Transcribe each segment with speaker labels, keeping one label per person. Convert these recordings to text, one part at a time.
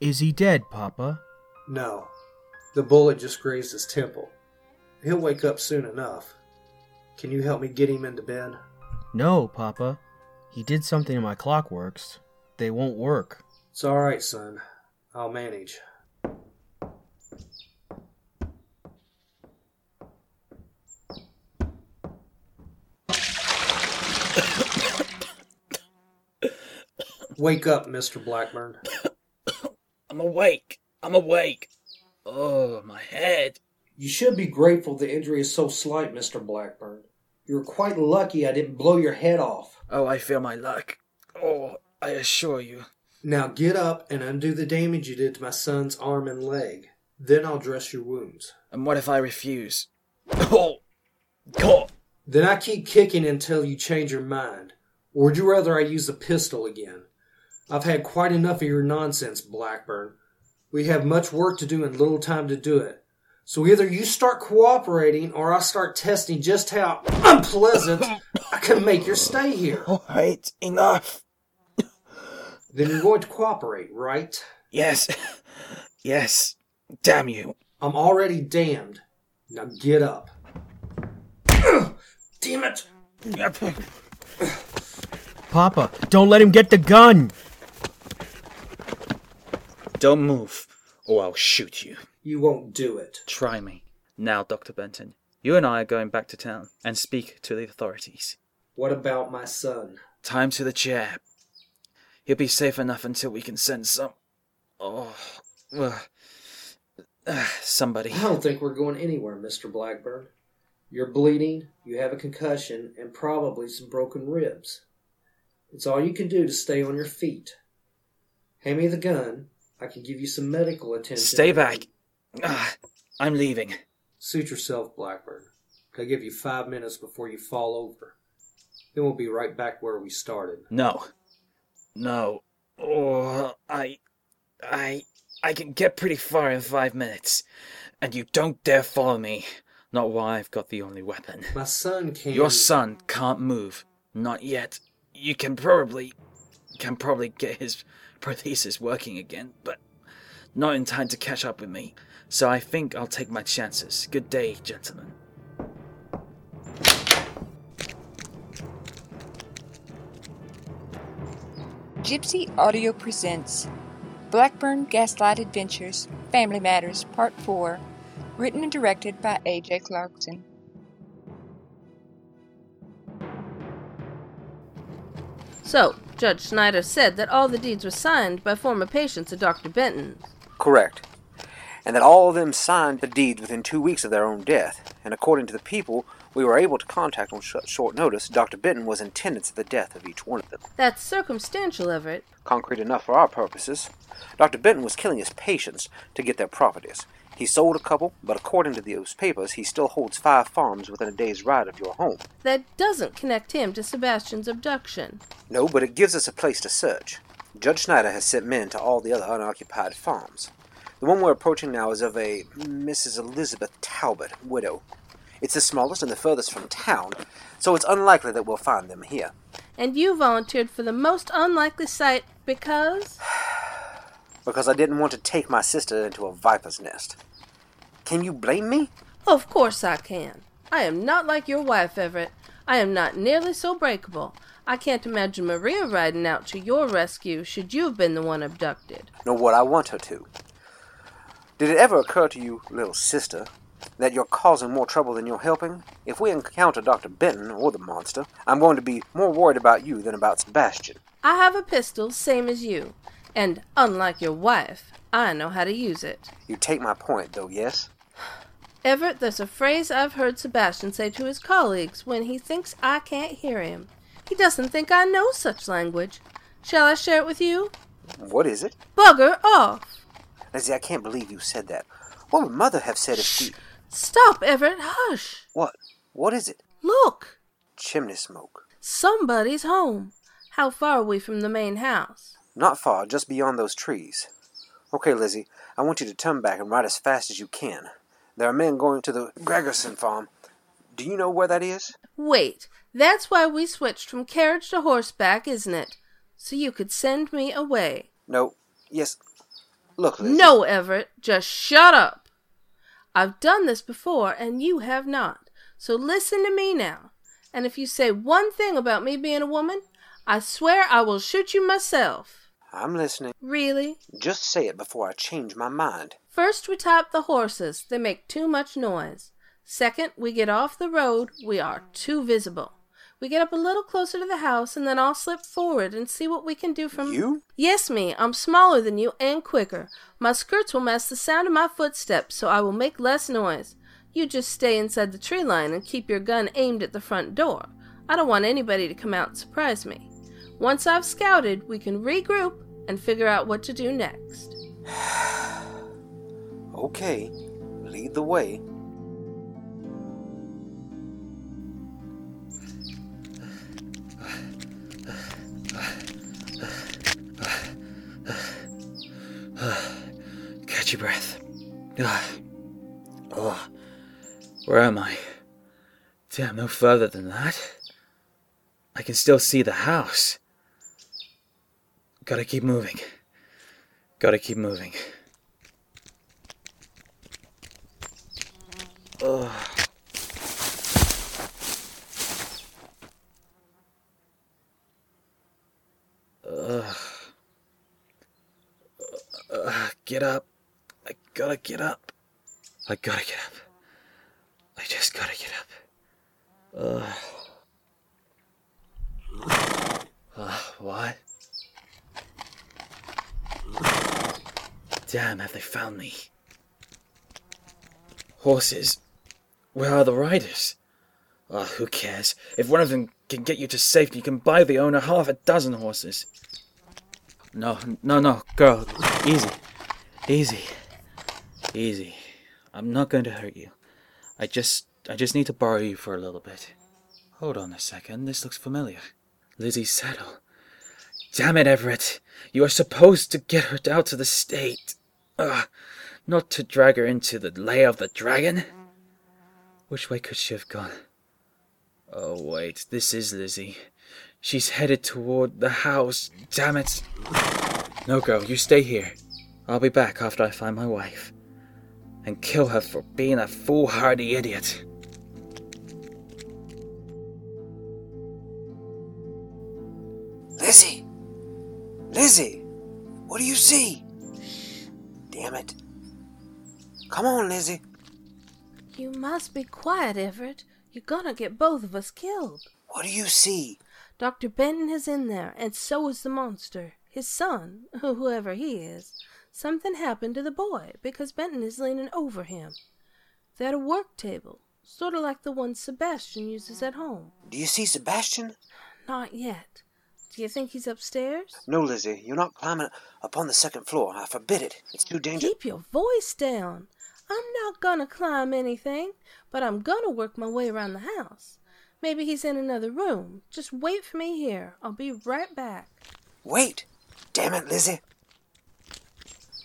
Speaker 1: Is he dead, Papa?
Speaker 2: No. The bullet just grazed his temple. He'll wake up soon enough. Can you help me get him into bed?
Speaker 1: No, Papa. He did something to my clockworks. They won't work.
Speaker 2: It's all right, son. I'll manage. Wake up, Mr. Blackburn.
Speaker 3: I'm awake. I'm awake. Oh, my head.
Speaker 2: You should be grateful the injury is so slight, Mr. Blackburn. You're quite lucky I didn't blow your head off.
Speaker 3: Oh, I feel my luck. Oh, I assure you.
Speaker 2: Now get up and undo the damage you did to my son's arm and leg. Then I'll dress your wounds.
Speaker 3: And what if I refuse? Oh, God.
Speaker 2: Then I keep kicking until you change your mind. Or would you rather I use a pistol again? I've had quite enough of your nonsense, Blackburn. We have much work to do and little time to do it. So either you start cooperating or I start testing just how unpleasant I can make your stay here.
Speaker 3: All right, enough.
Speaker 2: Then you're going to cooperate, right?
Speaker 3: Yes. Yes. Damn you.
Speaker 2: I'm already damned. Now get up. Damn it!
Speaker 1: Papa, don't let him get the gun!
Speaker 3: Don't move, or I'll shoot you.
Speaker 2: You won't do it.
Speaker 3: Try me. Now, Dr. Benton, you and I are going back to town and speak to the authorities.
Speaker 2: What about my son?
Speaker 3: Time to the chair. He'll be safe enough until we can send some. Oh, uh, uh, somebody.
Speaker 2: I don't think we're going anywhere, Mr. Blackburn. You're bleeding, you have a concussion, and probably some broken ribs. It's all you can do to stay on your feet. Hand me the gun. I can give you some medical attention.
Speaker 3: Stay back. Ah, I'm leaving.
Speaker 2: Suit yourself, Blackburn. I'll give you five minutes before you fall over. Then we'll be right back where we started.
Speaker 3: No. No. Oh, I. I. I can get pretty far in five minutes. And you don't dare follow me. Not while I've got the only weapon.
Speaker 2: My son can.
Speaker 3: Your son can't move. Not yet. You can probably. can probably get his prosthesis working again, but not in time to catch up with me. So I think I'll take my chances. Good day, gentlemen.
Speaker 4: Gypsy Audio presents Blackburn Gaslight Adventures Family Matters Part 4, written and directed by A.J. Clarkson.
Speaker 5: So, Judge Schneider said that all the deeds were signed by former patients of Dr. Benton.
Speaker 6: Correct. And that all of them signed the deeds within two weeks of their own death. And according to the people we were able to contact on sh- short notice, Dr. Benton was in attendance at the death of each one of them.
Speaker 5: That's circumstantial, Everett.
Speaker 6: Concrete enough for our purposes. Dr. Benton was killing his patients to get their properties. He sold a couple, but according to those papers, he still holds five farms within a day's ride of your home.
Speaker 5: That doesn't connect him to Sebastian's abduction.
Speaker 6: No, but it gives us a place to search. Judge Snyder has sent men to all the other unoccupied farms. The one we're approaching now is of a Mrs. Elizabeth Talbot, widow. It's the smallest and the furthest from town, so it's unlikely that we'll find them here.
Speaker 5: And you volunteered for the most unlikely site because?
Speaker 6: Because I didn't want to take my sister into a viper's nest. Can you blame me?
Speaker 5: Of course I can. I am not like your wife, Everett. I am not nearly so breakable. I can't imagine Maria riding out to your rescue should you have been the one abducted.
Speaker 6: Nor what I want her to. Did it ever occur to you, little sister, that you're causing more trouble than you're helping? If we encounter Dr. Benton or the monster, I'm going to be more worried about you than about Sebastian.
Speaker 5: I have a pistol, same as you. And unlike your wife, I know how to use it.
Speaker 6: You take my point, though, yes?
Speaker 5: Everett, there's a phrase I've heard Sebastian say to his colleagues when he thinks I can't hear him. He doesn't think I know such language. Shall I share it with you?
Speaker 6: What is it?
Speaker 5: Bugger off!
Speaker 6: Lizzie, I can't believe you said that. What would Mother have said if she.
Speaker 5: Stop, Everett, hush!
Speaker 6: What? What is it?
Speaker 5: Look!
Speaker 6: Chimney smoke.
Speaker 5: Somebody's home. How far are we from the main house?
Speaker 6: Not far, just beyond those trees. Okay, Lizzie, I want you to turn back and ride as fast as you can. There are men going to the Gregerson farm. Do you know where that is?
Speaker 5: Wait, that's why we switched from carriage to horseback, isn't it? So you could send me away.
Speaker 6: No. Yes. Look, Lizzie.
Speaker 5: No, Everett, just shut up. I've done this before, and you have not. So listen to me now. And if you say one thing about me being a woman, I swear I will shoot you myself.
Speaker 6: I'm listening.
Speaker 5: Really?
Speaker 6: Just say it before I change my mind.
Speaker 5: First, we tie up the horses. They make too much noise. Second, we get off the road. We are too visible. We get up a little closer to the house, and then I'll slip forward and see what we can do from.
Speaker 6: You?
Speaker 5: Yes, me. I'm smaller than you and quicker. My skirts will mask the sound of my footsteps, so I will make less noise. You just stay inside the tree line and keep your gun aimed at the front door. I don't want anybody to come out and surprise me. Once I've scouted, we can regroup and figure out what to do next.
Speaker 6: Okay. Lead the way.
Speaker 3: Catch your breath. Ah. Oh, where am I? Damn, no further than that. I can still see the house. Gotta keep moving. Gotta keep moving. Ugh. Ugh. Uh, get up. I gotta get up. I gotta get up. I just gotta get up. Ugh. Uh, what? Damn, have they found me? Horses. Where are the riders? Ah, who cares? If one of them can get you to safety, you can buy the owner half a dozen horses. No, no, no, girl. Easy. Easy. Easy. I'm not going to hurt you. I just I just need to borrow you for a little bit. Hold on a second, this looks familiar. Lizzie's saddle. Damn it, Everett. You are supposed to get her out to the state. Ugh. Not to drag her into the lair of the dragon. Which way could she have gone? Oh, wait, this is Lizzie. She's headed toward the house. Damn it. No, girl, you stay here. I'll be back after I find my wife. And kill her for being a foolhardy idiot.
Speaker 6: Lizzie! Lizzie! What do you see? Damn it. Come on, Lizzie.
Speaker 5: You must be quiet, Everett. You're gonna get both of us killed.
Speaker 6: What do you see?
Speaker 5: Dr. Benton is in there, and so is the monster. His son, whoever he is. Something happened to the boy because Benton is leaning over him. They're at a work table, sort of like the one Sebastian uses at home.
Speaker 6: Do you see Sebastian?
Speaker 5: Not yet. Do you think he's upstairs?
Speaker 6: No, Lizzie. You're not climbing up on the second floor. I forbid it. It's too dangerous.
Speaker 5: Keep your voice down. I'm not gonna climb anything, but I'm gonna work my way around the house. Maybe he's in another room. Just wait for me here. I'll be right back.
Speaker 6: Wait! Damn it, Lizzie.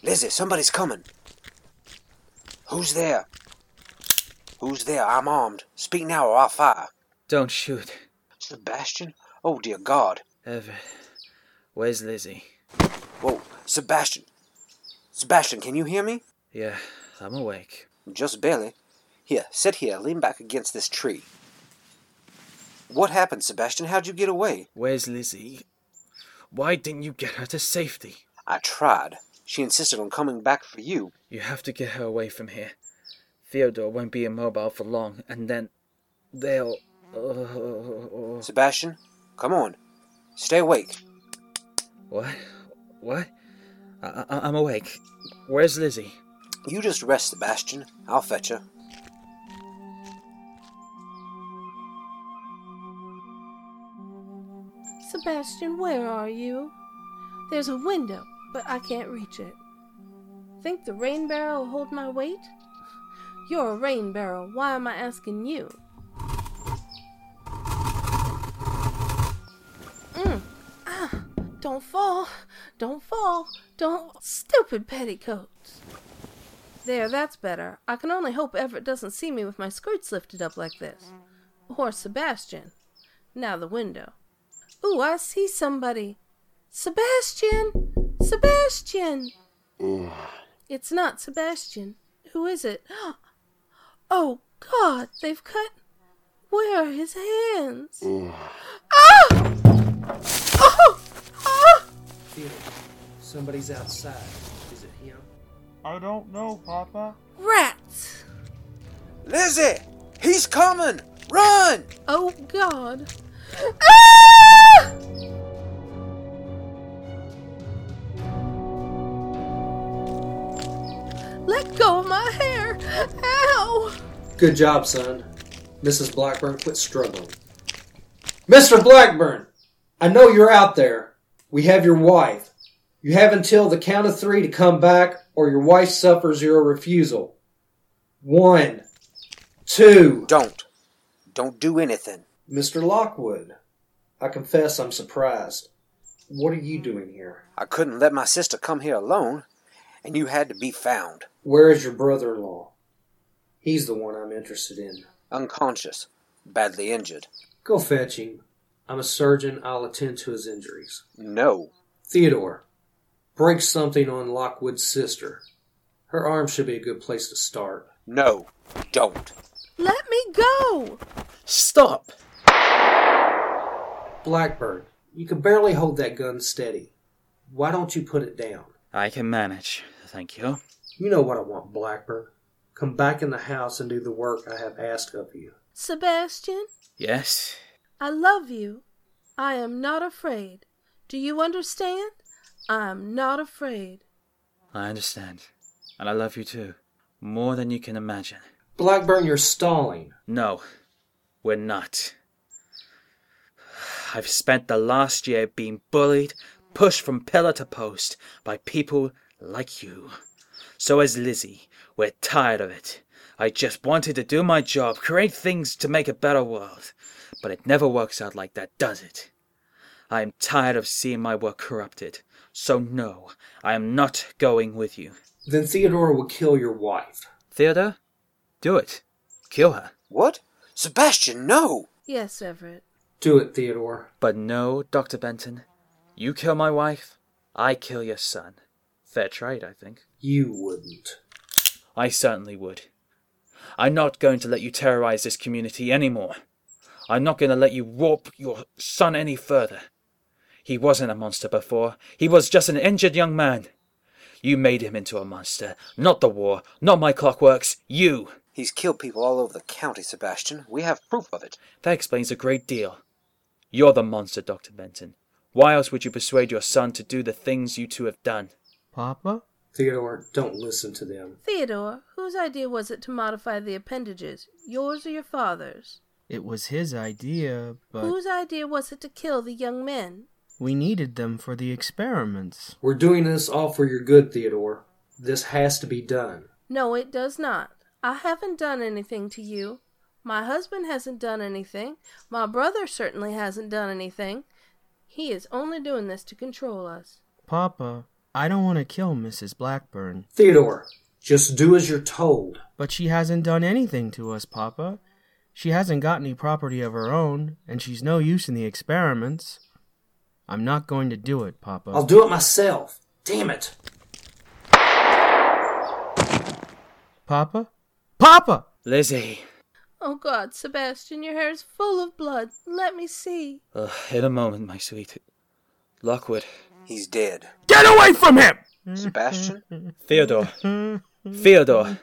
Speaker 6: Lizzie, somebody's coming. Who's there? Who's there? I'm armed. Speak now or I'll fire.
Speaker 3: Don't shoot.
Speaker 6: Sebastian? Oh, dear God.
Speaker 3: Everett. Where's Lizzie?
Speaker 6: Whoa, Sebastian. Sebastian, can you hear me?
Speaker 3: Yeah, I'm awake.
Speaker 6: Just barely. Here, sit here. Lean back against this tree. What happened, Sebastian? How'd you get away?
Speaker 3: Where's Lizzie? Why didn't you get her to safety?
Speaker 6: I tried. She insisted on coming back for you.
Speaker 3: You have to get her away from here. Theodore won't be immobile for long, and then they'll. Uh,
Speaker 6: Sebastian, come on. Stay awake.
Speaker 3: what? What? I- I- I'm awake. Where's Lizzie?
Speaker 6: You just rest, Sebastian. I'll fetch her.
Speaker 5: Sebastian, where are you? There's a window, but I can't reach it. Think the rain barrel will hold my weight? You're a rain barrel. Why am I asking you? Don't fall. Don't fall. Don't. Stupid petticoats. There, that's better. I can only hope Everett doesn't see me with my skirts lifted up like this. Or Sebastian. Now the window. Ooh, I see somebody. Sebastian! Sebastian! It's not Sebastian. Who is it? Oh, God, they've cut. Where are his hands? Ah!
Speaker 2: Somebody's outside. Is it him?
Speaker 1: I don't know, Papa.
Speaker 5: Rats!
Speaker 6: Lizzie! He's coming! Run!
Speaker 5: Oh, God. Ah! Let go of my hair! Ow!
Speaker 2: Good job, son. Mrs. Blackburn, quit struggling. Mr. Blackburn! I know you're out there. We have your wife. You have until the count of three to come back, or your wife suffers your refusal. One, two.
Speaker 6: Don't. Don't do anything.
Speaker 2: Mr. Lockwood, I confess I'm surprised. What are you doing here?
Speaker 6: I couldn't let my sister come here alone, and you had to be found.
Speaker 2: Where is your brother in law? He's the one I'm interested in.
Speaker 6: Unconscious. Badly injured.
Speaker 2: Go fetch him. I'm a surgeon. I'll attend to his injuries.
Speaker 6: No.
Speaker 2: Theodore, break something on Lockwood's sister. Her arm should be a good place to start.
Speaker 6: No. Don't.
Speaker 5: Let me go!
Speaker 3: Stop!
Speaker 2: Blackburn, you can barely hold that gun steady. Why don't you put it down?
Speaker 3: I can manage, thank you.
Speaker 2: You know what I want, Blackburn. Come back in the house and do the work I have asked of you.
Speaker 5: Sebastian,
Speaker 3: Yes?
Speaker 5: I love you. I am not afraid. Do you understand? I am not afraid.
Speaker 3: I understand. And I love you too. More than you can imagine.
Speaker 2: Blackburn, you're stalling.
Speaker 3: No, we're not. I've spent the last year being bullied, pushed from pillar to post by people like you. So has Lizzie. We're tired of it. I just wanted to do my job, create things to make a better world. But it never works out like that, does it? I am tired of seeing my work corrupted. So no, I am not going with you.
Speaker 2: Then Theodore will kill your wife.
Speaker 3: Theodore, do it. Kill her.
Speaker 6: What? Sebastian, no!
Speaker 5: Yes, Everett.
Speaker 2: Do it, Theodore.
Speaker 3: But no, Dr. Benton. You kill my wife, I kill your son. Fair trade, I think.
Speaker 2: You wouldn't.
Speaker 3: I certainly would. I'm not going to let you terrorize this community anymore. I'm not going to let you warp your son any further. He wasn't a monster before. He was just an injured young man. You made him into a monster. Not the war, not my clockworks. You.
Speaker 6: He's killed people all over the county, Sebastian. We have proof of it.
Speaker 3: That explains a great deal. You're the monster, Dr. Benton. Why else would you persuade your son to do the things you two have done?
Speaker 1: Papa?
Speaker 2: Theodore, don't listen to them.
Speaker 5: Theodore, whose idea was it to modify the appendages? Yours or your father's?
Speaker 1: It was his idea, but
Speaker 5: Whose idea was it to kill the young men?
Speaker 1: we needed them for the experiments.
Speaker 2: We're doing this all for your good, Theodore. This has to be done.
Speaker 5: No, it does not. I haven't done anything to you. My husband hasn't done anything. My brother certainly hasn't done anything. He is only doing this to control us.
Speaker 1: Papa, I don't want to kill Mrs. Blackburn.
Speaker 2: Theodore, just do as you're told.
Speaker 1: But she hasn't done anything to us, Papa. She hasn't got any property of her own, and she's no use in the experiments. I'm not going to do it, Papa.
Speaker 2: I'll do it myself. Damn it.
Speaker 1: Papa? Papa!
Speaker 3: Lizzie.
Speaker 5: Oh God, Sebastian, your hair is full of blood. Let me see.
Speaker 3: Ugh, in a moment, my sweet. Lockwood.
Speaker 6: He's dead.
Speaker 1: Get away from him!
Speaker 6: Sebastian?
Speaker 3: Theodore. Theodore.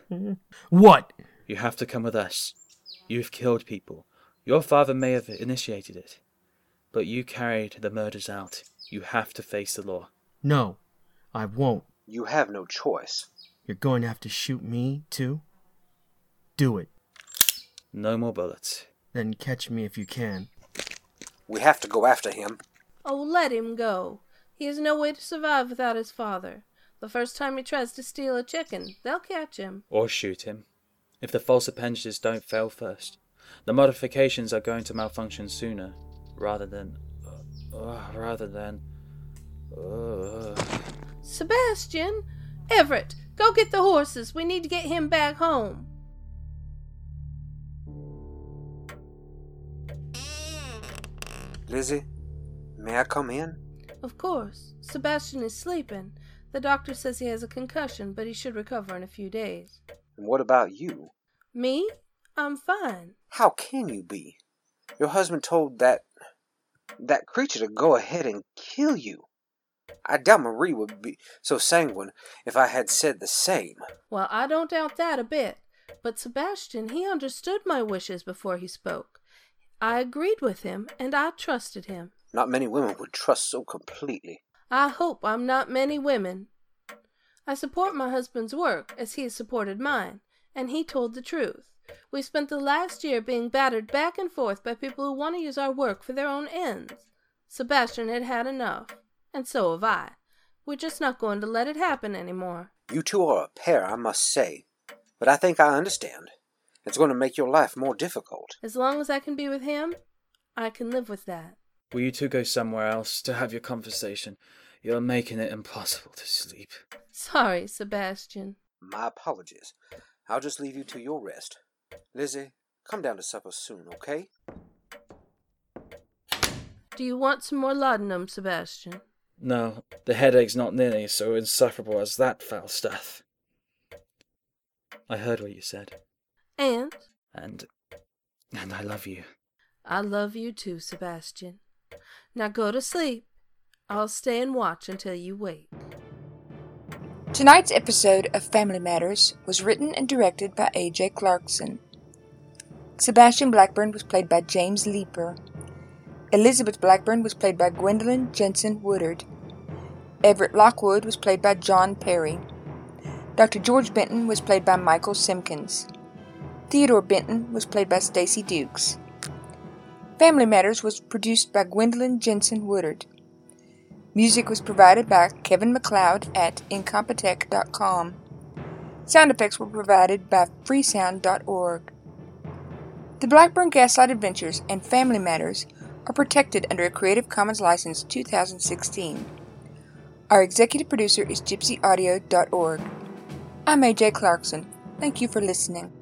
Speaker 1: What?
Speaker 3: You have to come with us. You've killed people. Your father may have initiated it. But you carried the murders out. You have to face the law.
Speaker 1: No, I won't.
Speaker 6: You have no choice.
Speaker 1: You're going to have to shoot me, too? Do it.
Speaker 3: No more bullets.
Speaker 1: Then catch me if you can.
Speaker 6: We have to go after him.
Speaker 5: Oh, let him go. He has no way to survive without his father. The first time he tries to steal a chicken, they'll catch him.
Speaker 3: Or shoot him. If the false appendages don't fail first. The modifications are going to malfunction sooner. Rather than. Uh, uh, rather than. Uh,
Speaker 5: Sebastian! Everett, go get the horses. We need to get him back home.
Speaker 6: Lizzie, may I come in?
Speaker 5: Of course. Sebastian is sleeping. The doctor says he has a concussion, but he should recover in a few days.
Speaker 6: And what about you?
Speaker 5: Me? I'm fine.
Speaker 6: How can you be? Your husband told that that creature to go ahead and kill you. I doubt Marie would be so sanguine if I had said the same.
Speaker 5: Well, I don't doubt that a bit. But Sebastian, he understood my wishes before he spoke. I agreed with him, and I trusted him.
Speaker 6: Not many women would trust so completely.
Speaker 5: I hope I'm not many women. I support my husband's work as he has supported mine, and he told the truth. We spent the last year being battered back and forth by people who want to use our work for their own ends. Sebastian had had enough, and so have I. We're just not going to let it happen any more.
Speaker 6: You two are a pair, I must say. But I think I understand. It's going to make your life more difficult.
Speaker 5: As long as I can be with him, I can live with that.
Speaker 3: Will you two go somewhere else to have your conversation? You're making it impossible to sleep.
Speaker 5: Sorry, Sebastian.
Speaker 6: My apologies. I'll just leave you to your rest. Lizzie, come down to supper soon, okay?
Speaker 5: Do you want some more laudanum, Sebastian?
Speaker 3: No, the headache's not nearly so insufferable as that foul stuff. I heard what you said,
Speaker 5: And
Speaker 3: and and I love you.
Speaker 5: I love you too, Sebastian. Now go to sleep. I'll stay and watch until you wake.
Speaker 4: Tonight's episode of Family Matters was written and directed by A.J. Clarkson. Sebastian Blackburn was played by James Leeper. Elizabeth Blackburn was played by Gwendolyn Jensen Woodard. Everett Lockwood was played by John Perry. Dr. George Benton was played by Michael Simpkins. Theodore Benton was played by Stacy Dukes. Family Matters was produced by Gwendolyn Jensen Woodard. Music was provided by Kevin MacLeod at Incompetech.com. Sound effects were provided by freesound.org. The Blackburn Gaslight Adventures and Family Matters are protected under a Creative Commons License 2016. Our executive producer is gypsyaudio.org. I'm AJ Clarkson. Thank you for listening.